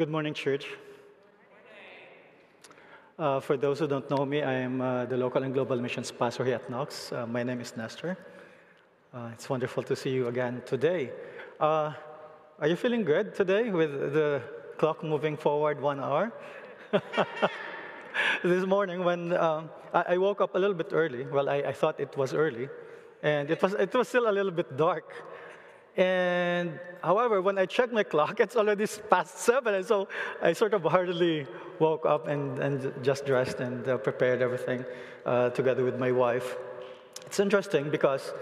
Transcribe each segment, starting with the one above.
Good morning, church. Uh, for those who don't know me, I am uh, the local and global missions pastor here at Knox. Uh, my name is Nestor. Uh, it's wonderful to see you again today. Uh, are you feeling good today with the clock moving forward one hour? this morning, when um, I, I, woke up a little bit early, well, I, I thought it was early, and it was, it was still a little bit dark. And however, when I checked my clock, it's already past seven. And so I sort of hardly woke up and, and just dressed and uh, prepared everything uh, together with my wife. It's interesting because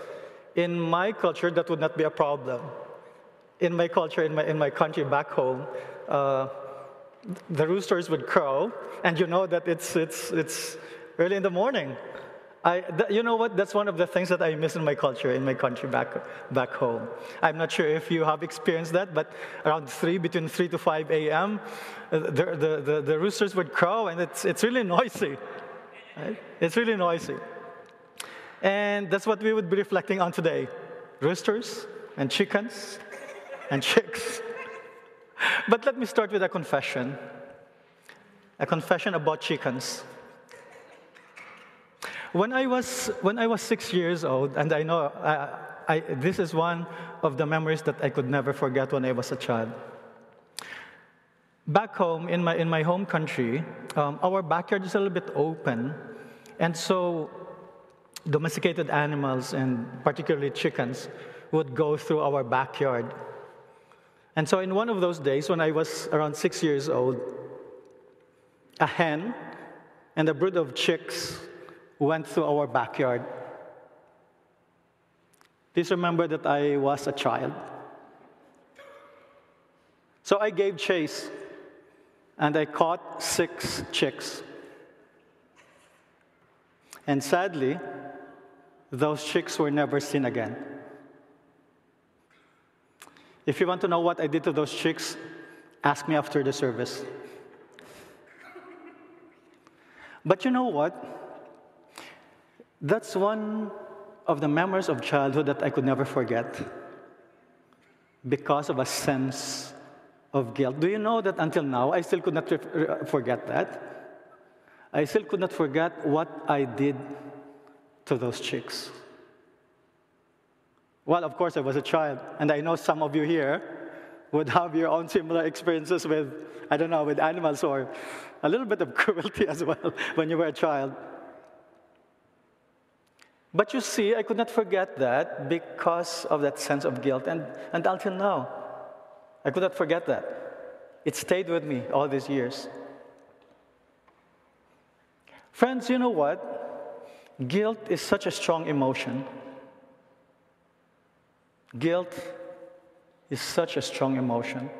in my culture, that would not be a problem. In my culture, in my, in my country back home, uh, the roosters would crow, and you know that it's, it's, it's early in the morning. I, th- you know what? That's one of the things that I miss in my culture, in my country back, back home. I'm not sure if you have experienced that, but around 3, between 3 to 5 a.m., uh, the, the, the, the roosters would crow, and it's, it's really noisy. Right? It's really noisy. And that's what we would be reflecting on today roosters and chickens and chicks. but let me start with a confession a confession about chickens. When I was, when I was six years old, and I know I, I, this is one of the memories that I could never forget when I was a child. Back home in my, in my home country, um, our backyard is a little bit open, and so domesticated animals, and particularly chickens, would go through our backyard. And so, in one of those days, when I was around six years old, a hen and a brood of chicks went through our backyard. Please remember that I was a child. So I gave chase and I caught six chicks. And sadly, those chicks were never seen again. If you want to know what I did to those chicks, ask me after the service. But you know what? That's one of the memories of childhood that I could never forget because of a sense of guilt. Do you know that until now, I still could not forget that? I still could not forget what I did to those chicks. Well, of course, I was a child, and I know some of you here would have your own similar experiences with, I don't know, with animals or a little bit of cruelty as well when you were a child. But you see, I could not forget that because of that sense of guilt. And, and until now, I could not forget that. It stayed with me all these years. Friends, you know what? Guilt is such a strong emotion. Guilt is such a strong emotion.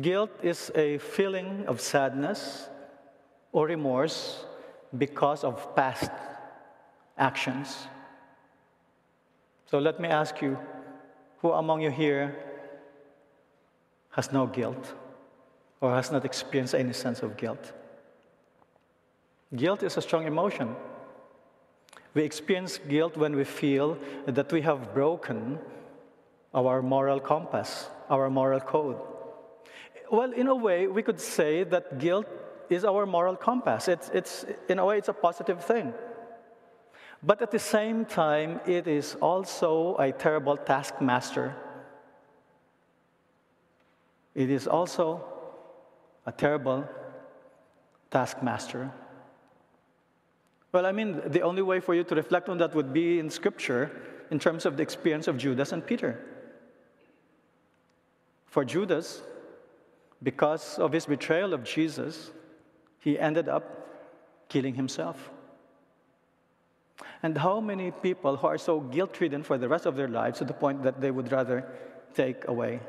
Guilt is a feeling of sadness or remorse because of past actions. So let me ask you who among you here has no guilt or has not experienced any sense of guilt? Guilt is a strong emotion. We experience guilt when we feel that we have broken our moral compass, our moral code. Well, in a way, we could say that guilt is our moral compass. It's, it's, in a way, it's a positive thing. But at the same time, it is also a terrible taskmaster. It is also a terrible taskmaster. Well, I mean, the only way for you to reflect on that would be in Scripture in terms of the experience of Judas and Peter. For Judas, because of his betrayal of Jesus, he ended up killing himself. And how many people who are so guilt ridden for the rest of their lives to the point that they would rather take away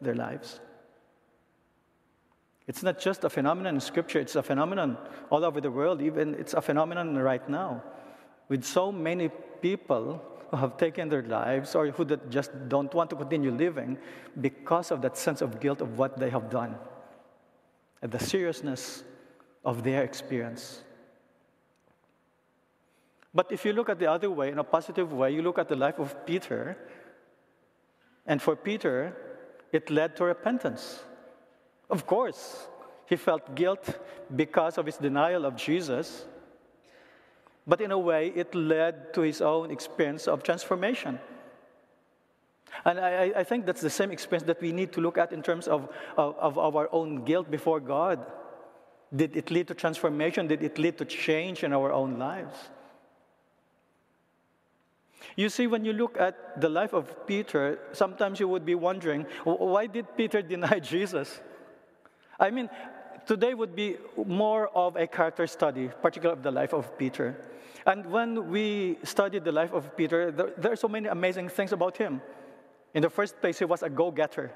their lives? It's not just a phenomenon in Scripture, it's a phenomenon all over the world, even it's a phenomenon right now. With so many people who have taken their lives or who just don't want to continue living because of that sense of guilt of what they have done and the seriousness of their experience. But if you look at the other way, in a positive way, you look at the life of Peter, and for Peter, it led to repentance. Of course, he felt guilt because of his denial of Jesus, but in a way, it led to his own experience of transformation. And I, I, think that's the same experience that we need to look at in terms of, of, of, our own guilt before God. Did it lead to transformation? Did it lead to change in our own lives? You see, when you look at the life of Peter, sometimes you would be wondering why did Peter deny Jesus? I mean, today would be more of a character study, particularly of the life of Peter. And when we studied the life of Peter, there, there are so many amazing things about him. In the first place, he was a go getter.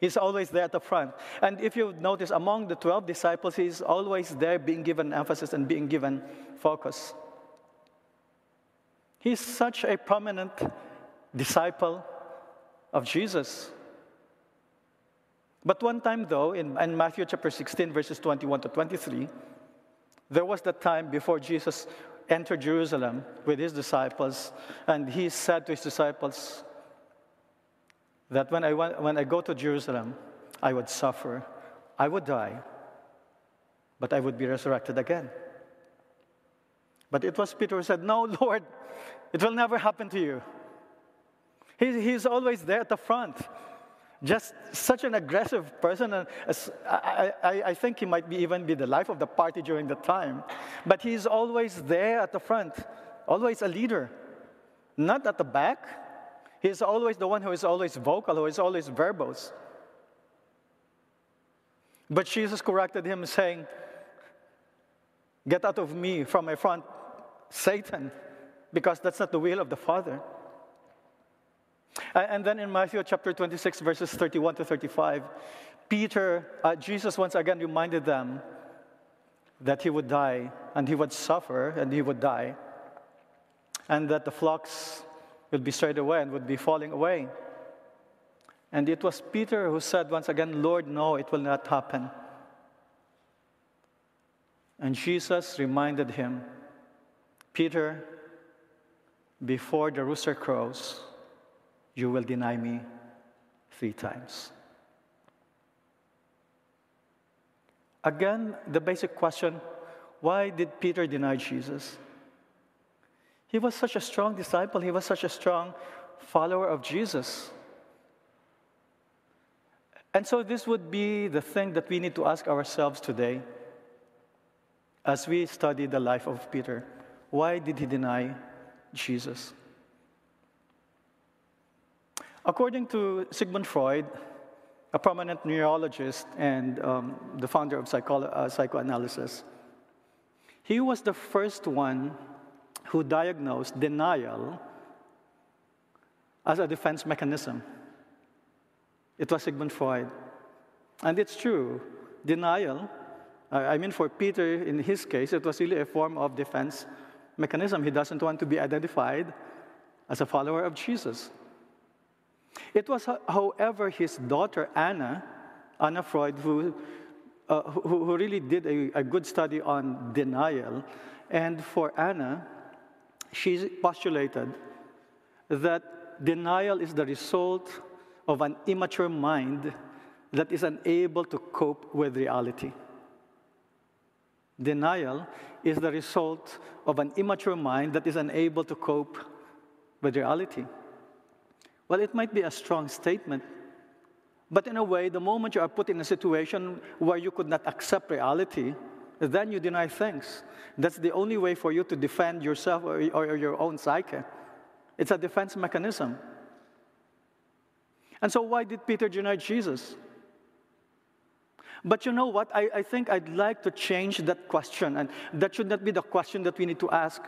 He's always there at the front. And if you notice, among the 12 disciples, he's always there being given emphasis and being given focus. He's such a prominent disciple of Jesus. But one time, though, in, in Matthew chapter 16, verses 21 to 23, there was the time before Jesus entered Jerusalem with his disciples, and he said to his disciples, that when I, went, when I go to Jerusalem, I would suffer, I would die, but I would be resurrected again. But it was Peter who said, No, Lord, it will never happen to you. He, he's always there at the front. Just such an aggressive person. And I, I, I think he might be even be the life of the party during the time. But he's always there at the front, always a leader, not at the back, He's always the one who is always vocal, who is always verbose. But Jesus corrected him, saying, Get out of me from my front, Satan, because that's not the will of the Father. And then in Matthew chapter 26, verses 31 to 35, Peter, uh, Jesus once again reminded them that he would die and he would suffer and he would die, and that the flocks would be strayed away and would be falling away. And it was Peter who said once again, Lord, no, it will not happen. And Jesus reminded him, Peter, before the rooster crows, you will deny me three times. Again, the basic question why did Peter deny Jesus? He was such a strong disciple, he was such a strong follower of Jesus. And so, this would be the thing that we need to ask ourselves today as we study the life of Peter. Why did he deny Jesus? According to Sigmund Freud, a prominent neurologist and um, the founder of psycho- uh, psychoanalysis, he was the first one who diagnosed denial as a defense mechanism. It was Sigmund Freud. And it's true, denial, I mean, for Peter, in his case, it was really a form of defense mechanism. He doesn't want to be identified as a follower of Jesus. It was, however, his daughter, Anna, Anna Freud, who, uh, who, who, really did a, a good study on denial. And for Anna, she postulated that denial is the result of an immature mind that is unable to cope with reality. Denial is the result of an immature mind that is unable to cope with reality. Well, it might be a strong statement, but in a way, the moment you are put in a situation where you could not accept reality, then you deny things. That's the only way for you to defend yourself or, or your own psyche. It's a defense mechanism. And so, why did Peter deny Jesus? But you know what? I, I think I'd like to change that question, and that should not be the question that we need to ask.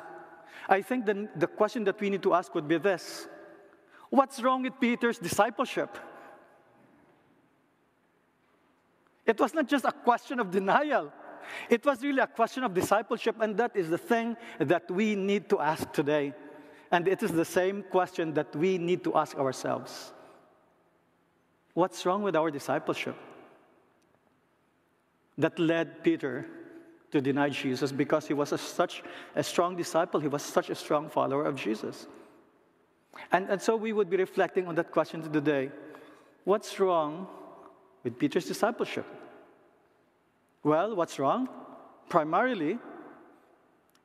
I think the, the question that we need to ask would be this What's wrong with Peter's discipleship? It was not just a question of denial. It was really a question of discipleship, and that is the thing that we need to ask today. And it is the same question that we need to ask ourselves What's wrong with our discipleship? That led Peter to deny Jesus because he was a, such a strong disciple, he was such a strong follower of Jesus. And, and so we would be reflecting on that question today. What's wrong with Peter's discipleship? Well, what's wrong? Primarily,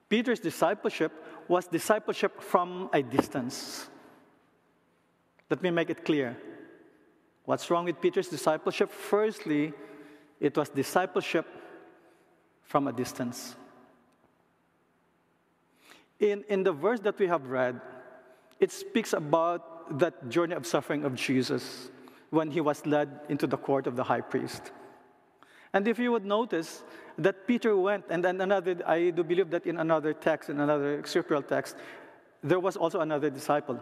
Peter's discipleship was discipleship from a distance. Let me make it clear. What's wrong with Peter's discipleship? Firstly, it was discipleship from a distance. In, in the verse that we have read, it speaks about that journey of suffering of Jesus when he was led into the court of the high priest. And if you would notice that Peter went, and then another, I do believe that in another text, in another scriptural text, there was also another disciple.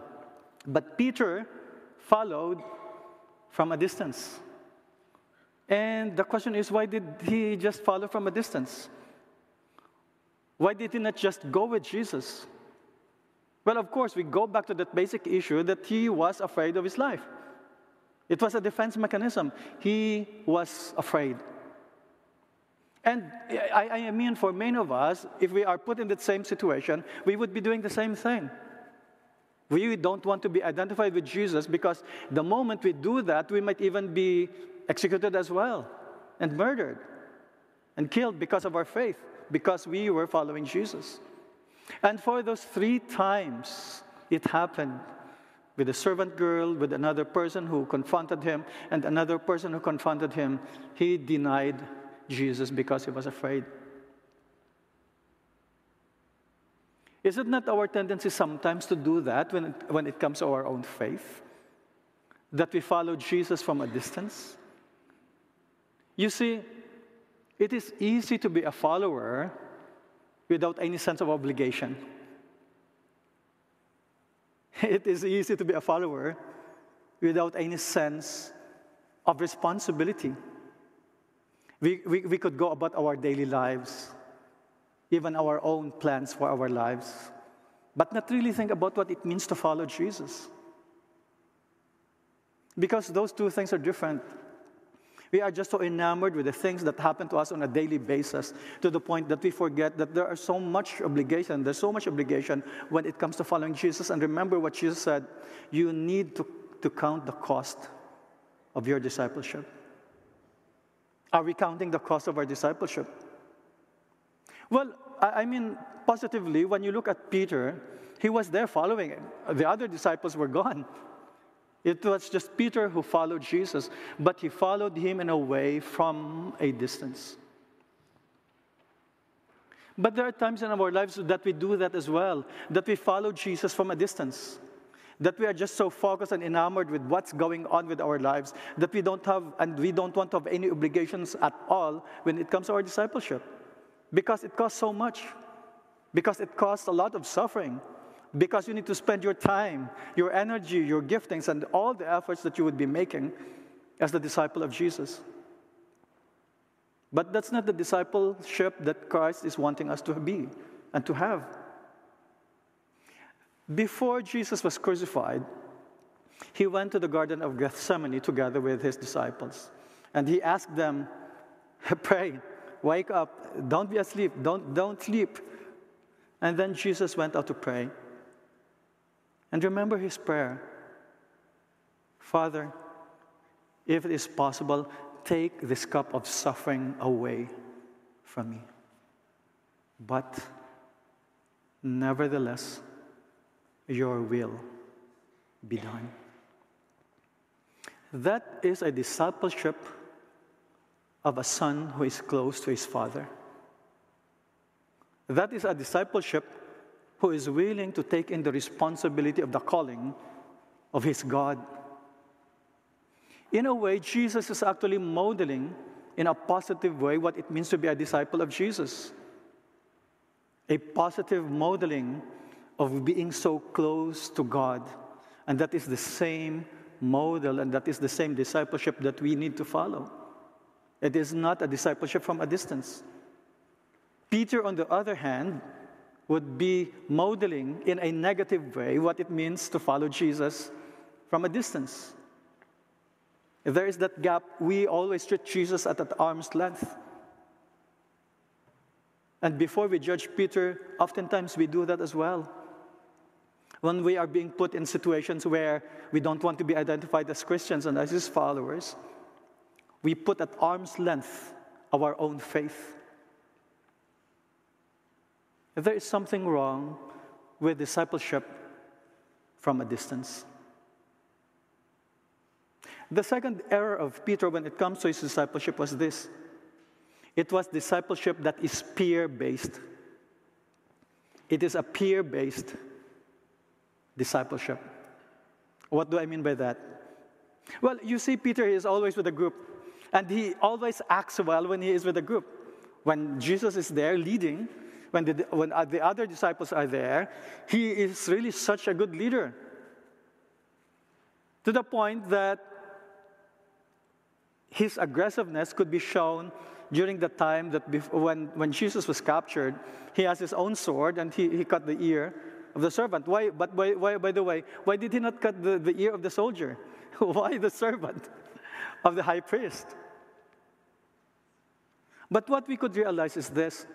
But Peter followed from a distance. And the question is, why did he just follow from a distance? Why did he not just go with Jesus? Well, of course, we go back to that basic issue that he was afraid of his life. It was a defense mechanism. He was afraid. And I, I, mean, for many of us, if we are put in that same situation, we would be doing the same thing. We don't want to be identified with Jesus because the moment we do that, we might even be executed as well and murdered and killed because of our faith, because we were following Jesus. And for those three times it happened with a servant girl, with another person who confronted him, and another person who confronted him, he denied Jesus because he was afraid. Is it not our tendency sometimes to do that when it, when it comes to our own faith? That we follow Jesus from a distance? You see, it is easy to be a follower without any sense of obligation. It is easy to be a follower without any sense of responsibility. We, we, we could go about our daily lives, even our own plans for our lives, but not really think about what it means to follow Jesus. Because those two things are different. We are just so enamored with the things that happen to us on a daily basis to the point that we forget that there are so much obligation, there's so much obligation when it comes to following Jesus. And remember what Jesus said you need to, to count the cost of your discipleship. Are we counting the cost of our discipleship? Well, I mean, positively, when you look at Peter, he was there following him. The other disciples were gone. It was just Peter who followed Jesus, but he followed him in a way from a distance. But there are times in our lives that we do that as well, that we follow Jesus from a distance that we are just so focused and enamored with what's going on with our lives that we don't have and we don't want to have any obligations at all when it comes to our discipleship. Because it costs so much. Because it costs a lot of suffering because you need to spend your time your energy your giftings and all the efforts that you would be making as the disciple of jesus but that's not the discipleship that christ is wanting us to be and to have before Jesus was crucified, he went to the Garden of Gethsemane together with his disciples. And he asked them, Pray, wake up, don't be asleep, don't, don't sleep. And then Jesus went out to pray. And remember his prayer Father, if it is possible, take this cup of suffering away from me. But nevertheless, your will be done. That is a discipleship of a son who is close to his father. That is a discipleship who is willing to take in the responsibility of the calling of his God. In a way, Jesus is actually modeling in a positive way what it means to be a disciple of Jesus. A positive modeling of being so close to God. And that is the same model and that is the same discipleship that we need to follow. It is not a discipleship from a distance. Peter, on the other hand, would be modeling in a negative way what it means to follow Jesus from a distance. If there is that gap, we always treat Jesus at, at arm's length. And before we judge Peter, oftentimes we do that as well when we are being put in situations where we don't want to be identified as Christians and as His followers, we put at arm's length our own faith. There is something wrong with discipleship from a distance. The second error of Peter when it comes to his discipleship was this it was discipleship that is peer based. It is a peer based discipleship. What do I mean by that? Well, you see, Peter is always with a group, and he always acts well when he is with a group. When Jesus is there leading, when the, when uh, the other disciples are there, he is really such a good leader. To the point that his aggressiveness could be shown during the time that before, when, when Jesus was captured, he has his own sword and he, he cut the ear of the servant. Why, but by, why, by the way, why did he not cut the, the ear of the soldier? why the servant of the high priest? But what we could realize is this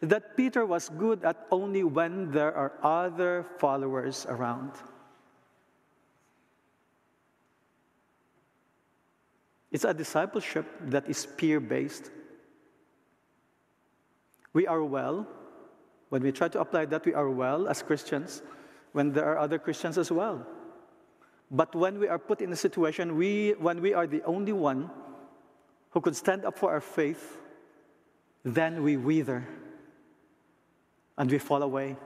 that Peter was good at only when there are other followers around. It's a discipleship that is peer based. We are well, when we try to apply that, we are well as Christians when there are other Christians as well. But when we are put in a situation, we, when we are the only one who could stand up for our faith, then we wither and we fall away.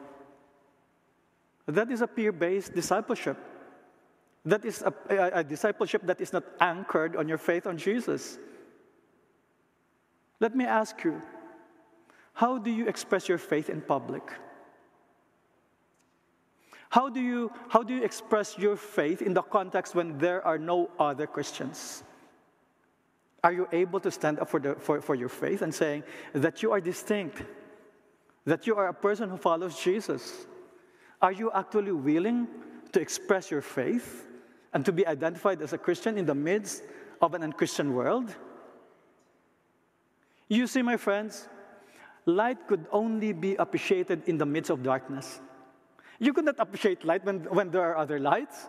That is a peer based discipleship. That is a, a, a, discipleship that is not anchored on your faith on Jesus. Let me ask you how do you express your faith in public? How do you, how do you express your faith in the context when there are no other Christians? Are you able to stand up for, the, for, for your faith and saying that you are distinct, that you are a person who follows Jesus? Are you actually willing to express your faith and to be identified as a Christian in the midst of an unchristian world? You see, my friends, light could only be appreciated in the midst of darkness. You could not appreciate light when, when there are other lights.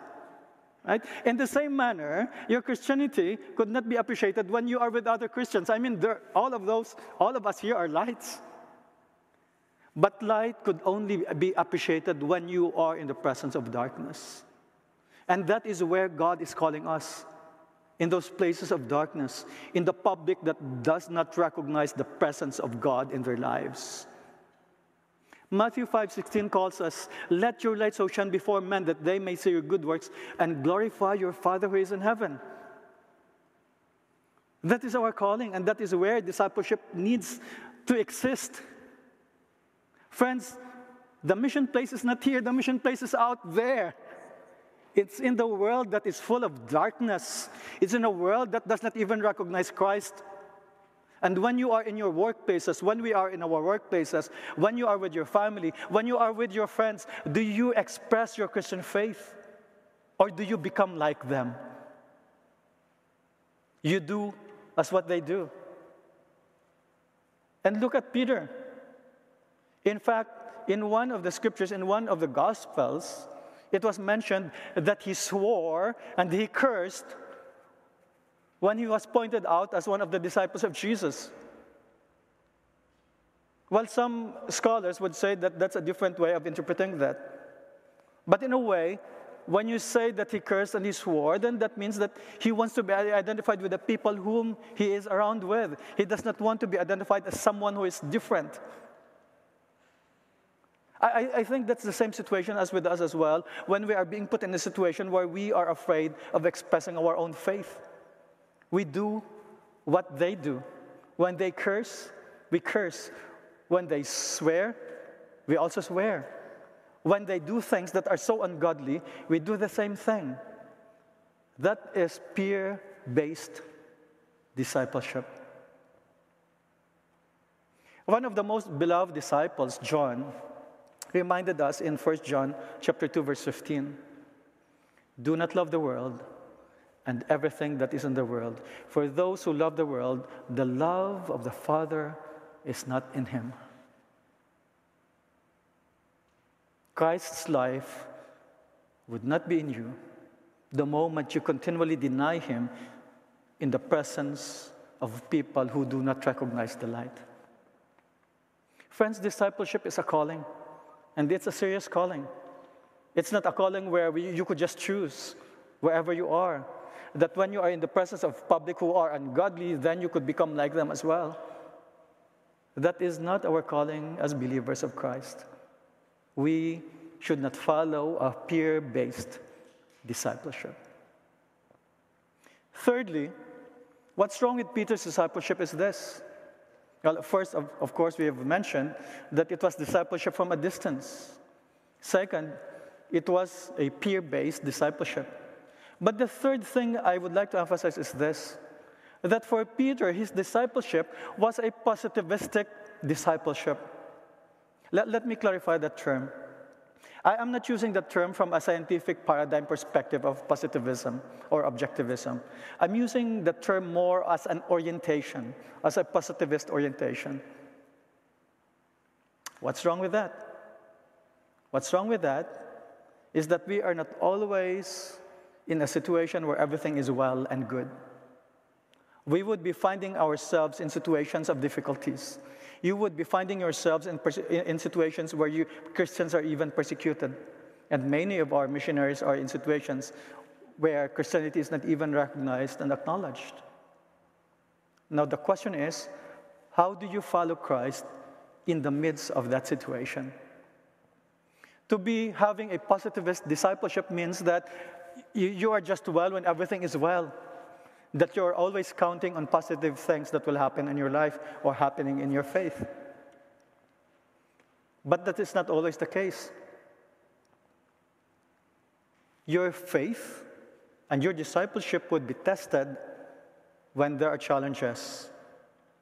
Right? In the same manner, your Christianity could not be appreciated when you are with other Christians. I mean, all of those, all of us here are lights. But light could only be appreciated when you are in the presence of darkness. And that is where God is calling us in those places of darkness, in the public that does not recognize the presence of God in their lives. Matthew 5:16 calls us, "Let your light so shine before men that they may see your good works and glorify your Father who is in heaven." That is our calling, and that is where discipleship needs to exist. Friends, the mission place is not here, the mission place is out there. It's in the world that is full of darkness. It's in a world that does not even recognize Christ. And when you are in your workplaces, when we are in our workplaces, when you are with your family, when you are with your friends, do you express your Christian faith? Or do you become like them? You do as what they do. And look at Peter. In fact, in one of the scriptures, in one of the Gospels, it was mentioned that he swore and he cursed when he was pointed out as one of the disciples of Jesus. Well, some scholars would say that that's a different way of interpreting that. But in a way, when you say that he cursed and he swore, then that means that he wants to be identified with the people whom he is around with. He does not want to be identified as someone who is different. I, I think that's the same situation as with us as well when we are being put in a situation where we are afraid of expressing our own faith. We do what they do. When they curse, we curse. When they swear, we also swear. When they do things that are so ungodly, we do the same thing. That is peer based discipleship. One of the most beloved disciples, John, reminded us in 1 John chapter 2 verse 15. Do not love the world and everything that is in the world. For those who love the world, the love of the Father is not in him. Christ's life would not be in you the moment you continually deny him in the presence of people who do not recognize the light. Friends, discipleship is a calling, and it's a serious calling. It's not a calling where you could just choose wherever you are. That when you are in the presence of public who are ungodly, then you could become like them as well. That is not our calling as believers of Christ. We should not follow a peer based discipleship. Thirdly, what's wrong with Peter's discipleship is this. Well, first, of, of course, we have mentioned that it was discipleship from a distance. Second, it was a peer based discipleship. But the third thing I would like to emphasize is this that for Peter, his discipleship was a positivistic discipleship. Let, let me clarify that term. I am not using that term from a scientific paradigm perspective of positivism or objectivism. I'm using the term more as an orientation, as a positivist orientation. What's wrong with that? What's wrong with that is that we are not always in a situation where everything is well and good. We would be finding ourselves in situations of difficulties. You would be finding yourselves in, in situations where you, Christians are even persecuted. And many of our missionaries are in situations where Christianity is not even recognized and acknowledged. Now, the question is how do you follow Christ in the midst of that situation? To be having a positivist discipleship means that you, you are just well when everything is well. That you're always counting on positive things that will happen in your life or happening in your faith. But that is not always the case. Your faith and your discipleship would be tested when there are challenges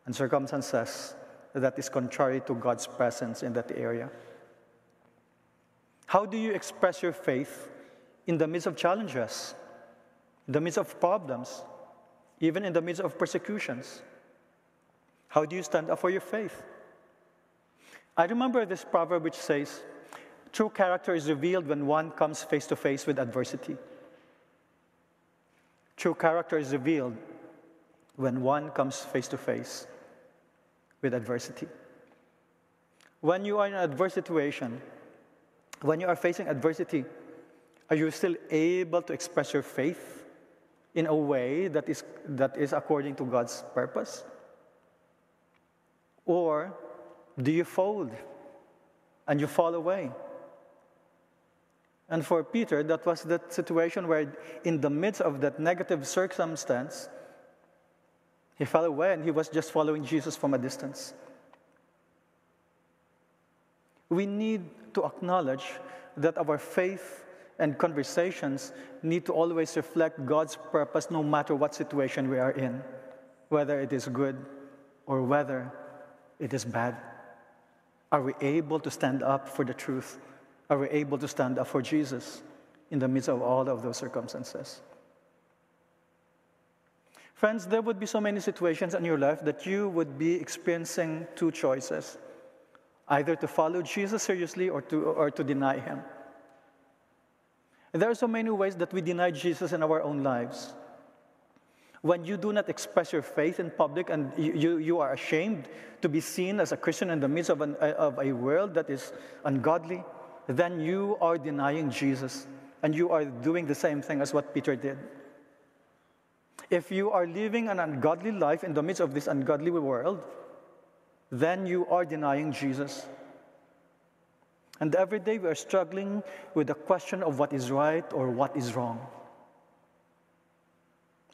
and circumstances that is contrary to God's presence in that area. How do you express your faith in the midst of challenges, in the midst of problems, even in the midst of persecutions? How do you stand up for your faith? I remember this proverb which says, True character is revealed when one comes face to face with adversity. True character is revealed when one comes face to face with adversity. When you are in an adverse situation, when you are facing adversity, are you still able to express your faith in a way that is, that is according to God's purpose? Or do you fold and you fall away? And for Peter, that was that situation where, in the midst of that negative circumstance, he fell away and he was just following Jesus from a distance. We need to acknowledge that our faith and conversations need to always reflect God's purpose no matter what situation we are in, whether it is good or whether it is bad. Are we able to stand up for the truth? Are we able to stand up for Jesus in the midst of all of those circumstances? Friends, there would be so many situations in your life that you would be experiencing two choices either to follow Jesus seriously or to, or to deny him. And there are so many ways that we deny Jesus in our own lives. When you do not express your faith in public and you, you are ashamed to be seen as a Christian in the midst of, an, of a world that is ungodly, then you are denying Jesus and you are doing the same thing as what Peter did. If you are living an ungodly life in the midst of this ungodly world, then you are denying Jesus. And every day we are struggling with the question of what is right or what is wrong.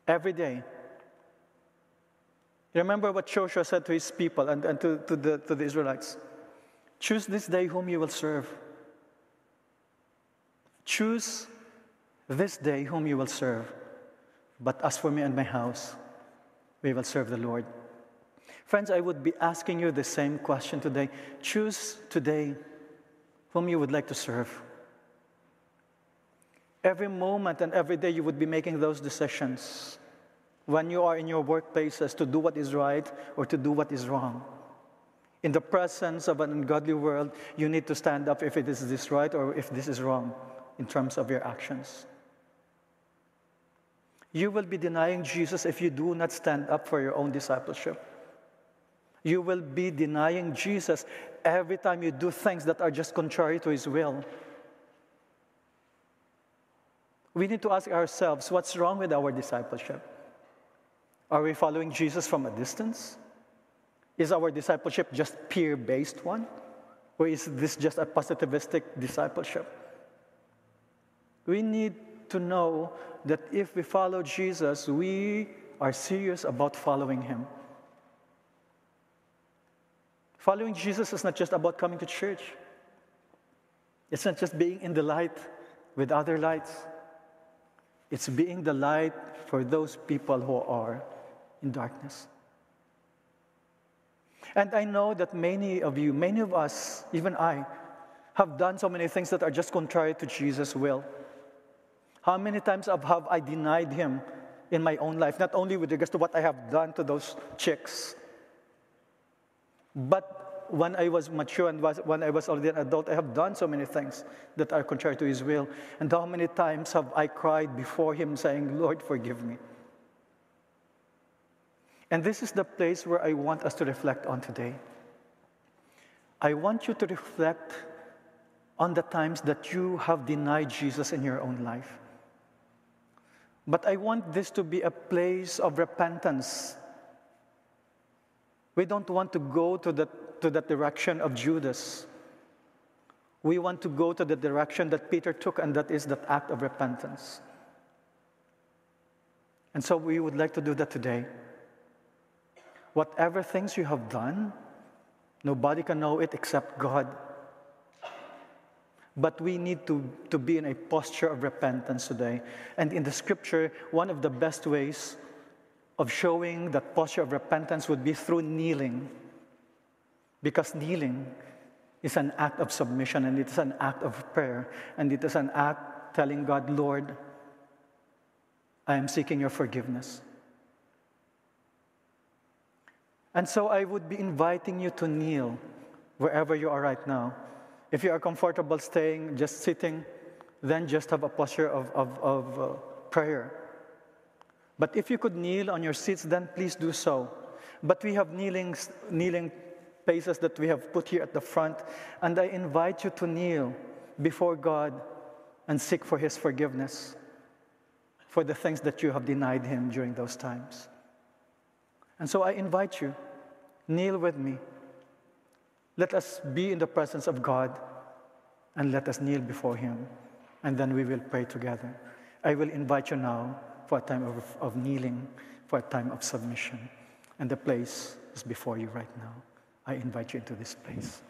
Every day. Remember what Joshua said to his people and, and to, to, the, to the Israelites Choose this day whom you will serve. Choose this day whom you will serve. But as for me and my house, we will serve the Lord. Friends, I would be asking you the same question today. Choose today whom you would like to serve. Every moment and every day you would be making those decisions when you are in your workplaces to do what is right or to do what is wrong. In the presence of an ungodly world, you need to stand up if it is this right or if this is wrong in terms of your actions. You will be denying Jesus if you do not stand up for your own discipleship. You will be denying Jesus every time you do things that are just contrary to his will. We need to ask ourselves what's wrong with our discipleship? Are we following Jesus from a distance? Is our discipleship just peer based one? Or is this just a positivistic discipleship? We need to know that if we follow Jesus, we are serious about following him. Following Jesus is not just about coming to church. It's not just being in the light with other lights. It's being the light for those people who are in darkness. And I know that many of you, many of us, even I, have done so many things that are just contrary to Jesus' will. How many times have I denied him in my own life, not only with regards to what I have done to those chicks, but when I was mature and was, when I was already an adult, I have done so many things that are contrary to his will. And how many times have I cried before him saying, Lord, forgive me? And this is the place where I want us to reflect on today. I want you to reflect on the times that you have denied Jesus in your own life. But I want this to be a place of repentance. We don't want to go to the, to the direction of Judas. We want to go to the direction that Peter took, and that is that act of repentance. And so we would like to do that today. Whatever things you have done, nobody can know it except God. But we need to, to be in a posture of repentance today. And in the scripture, one of the best ways of showing that posture of repentance would be through kneeling. Because kneeling is an act of submission and it is an act of prayer and it is an act telling God, Lord, I am seeking your forgiveness. And so I would be inviting you to kneel wherever you are right now. If you are comfortable staying, just sitting, then just have a posture of, of, of uh, prayer. But if you could kneel on your seats, then please do so. But we have kneeling, kneeling places that we have put here at the front, and I invite you to kneel before God and seek for His forgiveness for the things that you have denied Him during those times. And so I invite you, kneel with me. Let us be in the presence of God and let us kneel before Him, and then we will pray together. I will invite you now for a time of, of kneeling, for a time of submission. And the place is before you right now. I invite you into this place.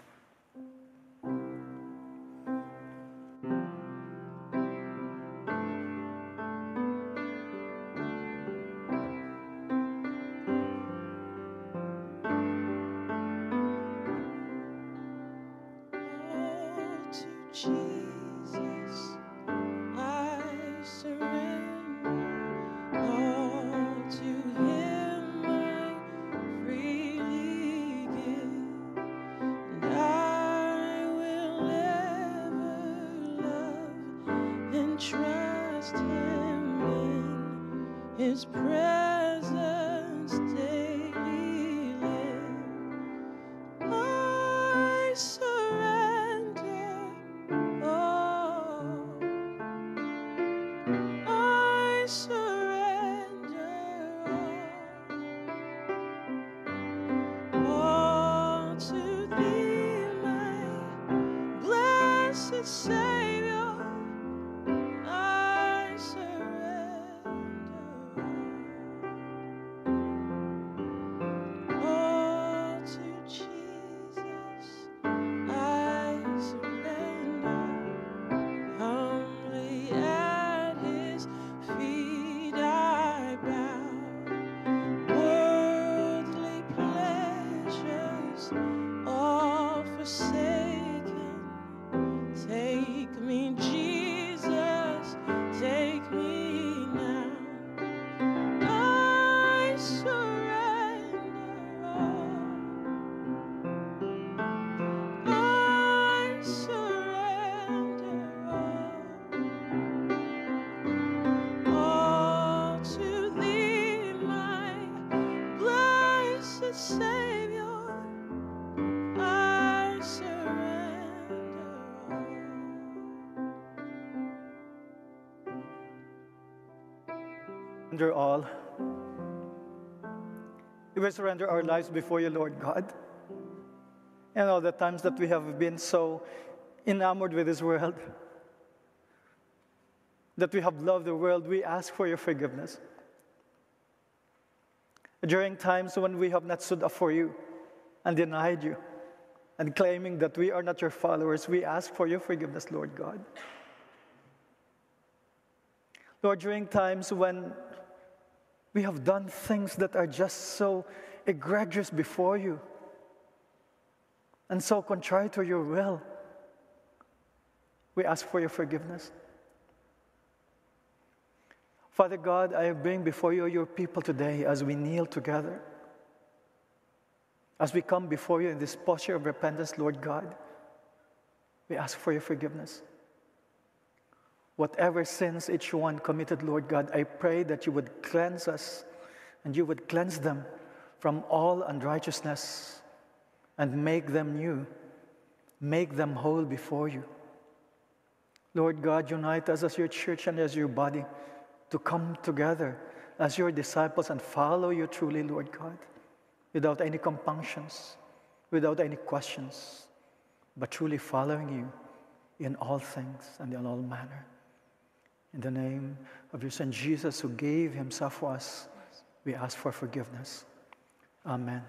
Surrender all. We surrender our lives before you, Lord God. And all the times that we have been so enamored with this world, that we have loved the world, we ask for your forgiveness. During times when we have not stood up for you and denied you and claiming that we are not your followers, we ask for your forgiveness, Lord God. Lord, during times when we have done things that are just so egregious before you and so contrary to your will, we ask for your forgiveness. Father God, I bring before you your people today as we kneel together. As we come before you in this posture of repentance, Lord God, we ask for your forgiveness. Whatever sins each one committed, Lord God, I pray that you would cleanse us and you would cleanse them from all unrighteousness and make them new, make them whole before you. Lord God, unite us as your church and as your body to come together as your disciples and follow you truly, Lord God, without any compunctions, without any questions, but truly following you in all things and in all manner. In the name of your Son Jesus, who gave himself for us, we ask for forgiveness. Amen.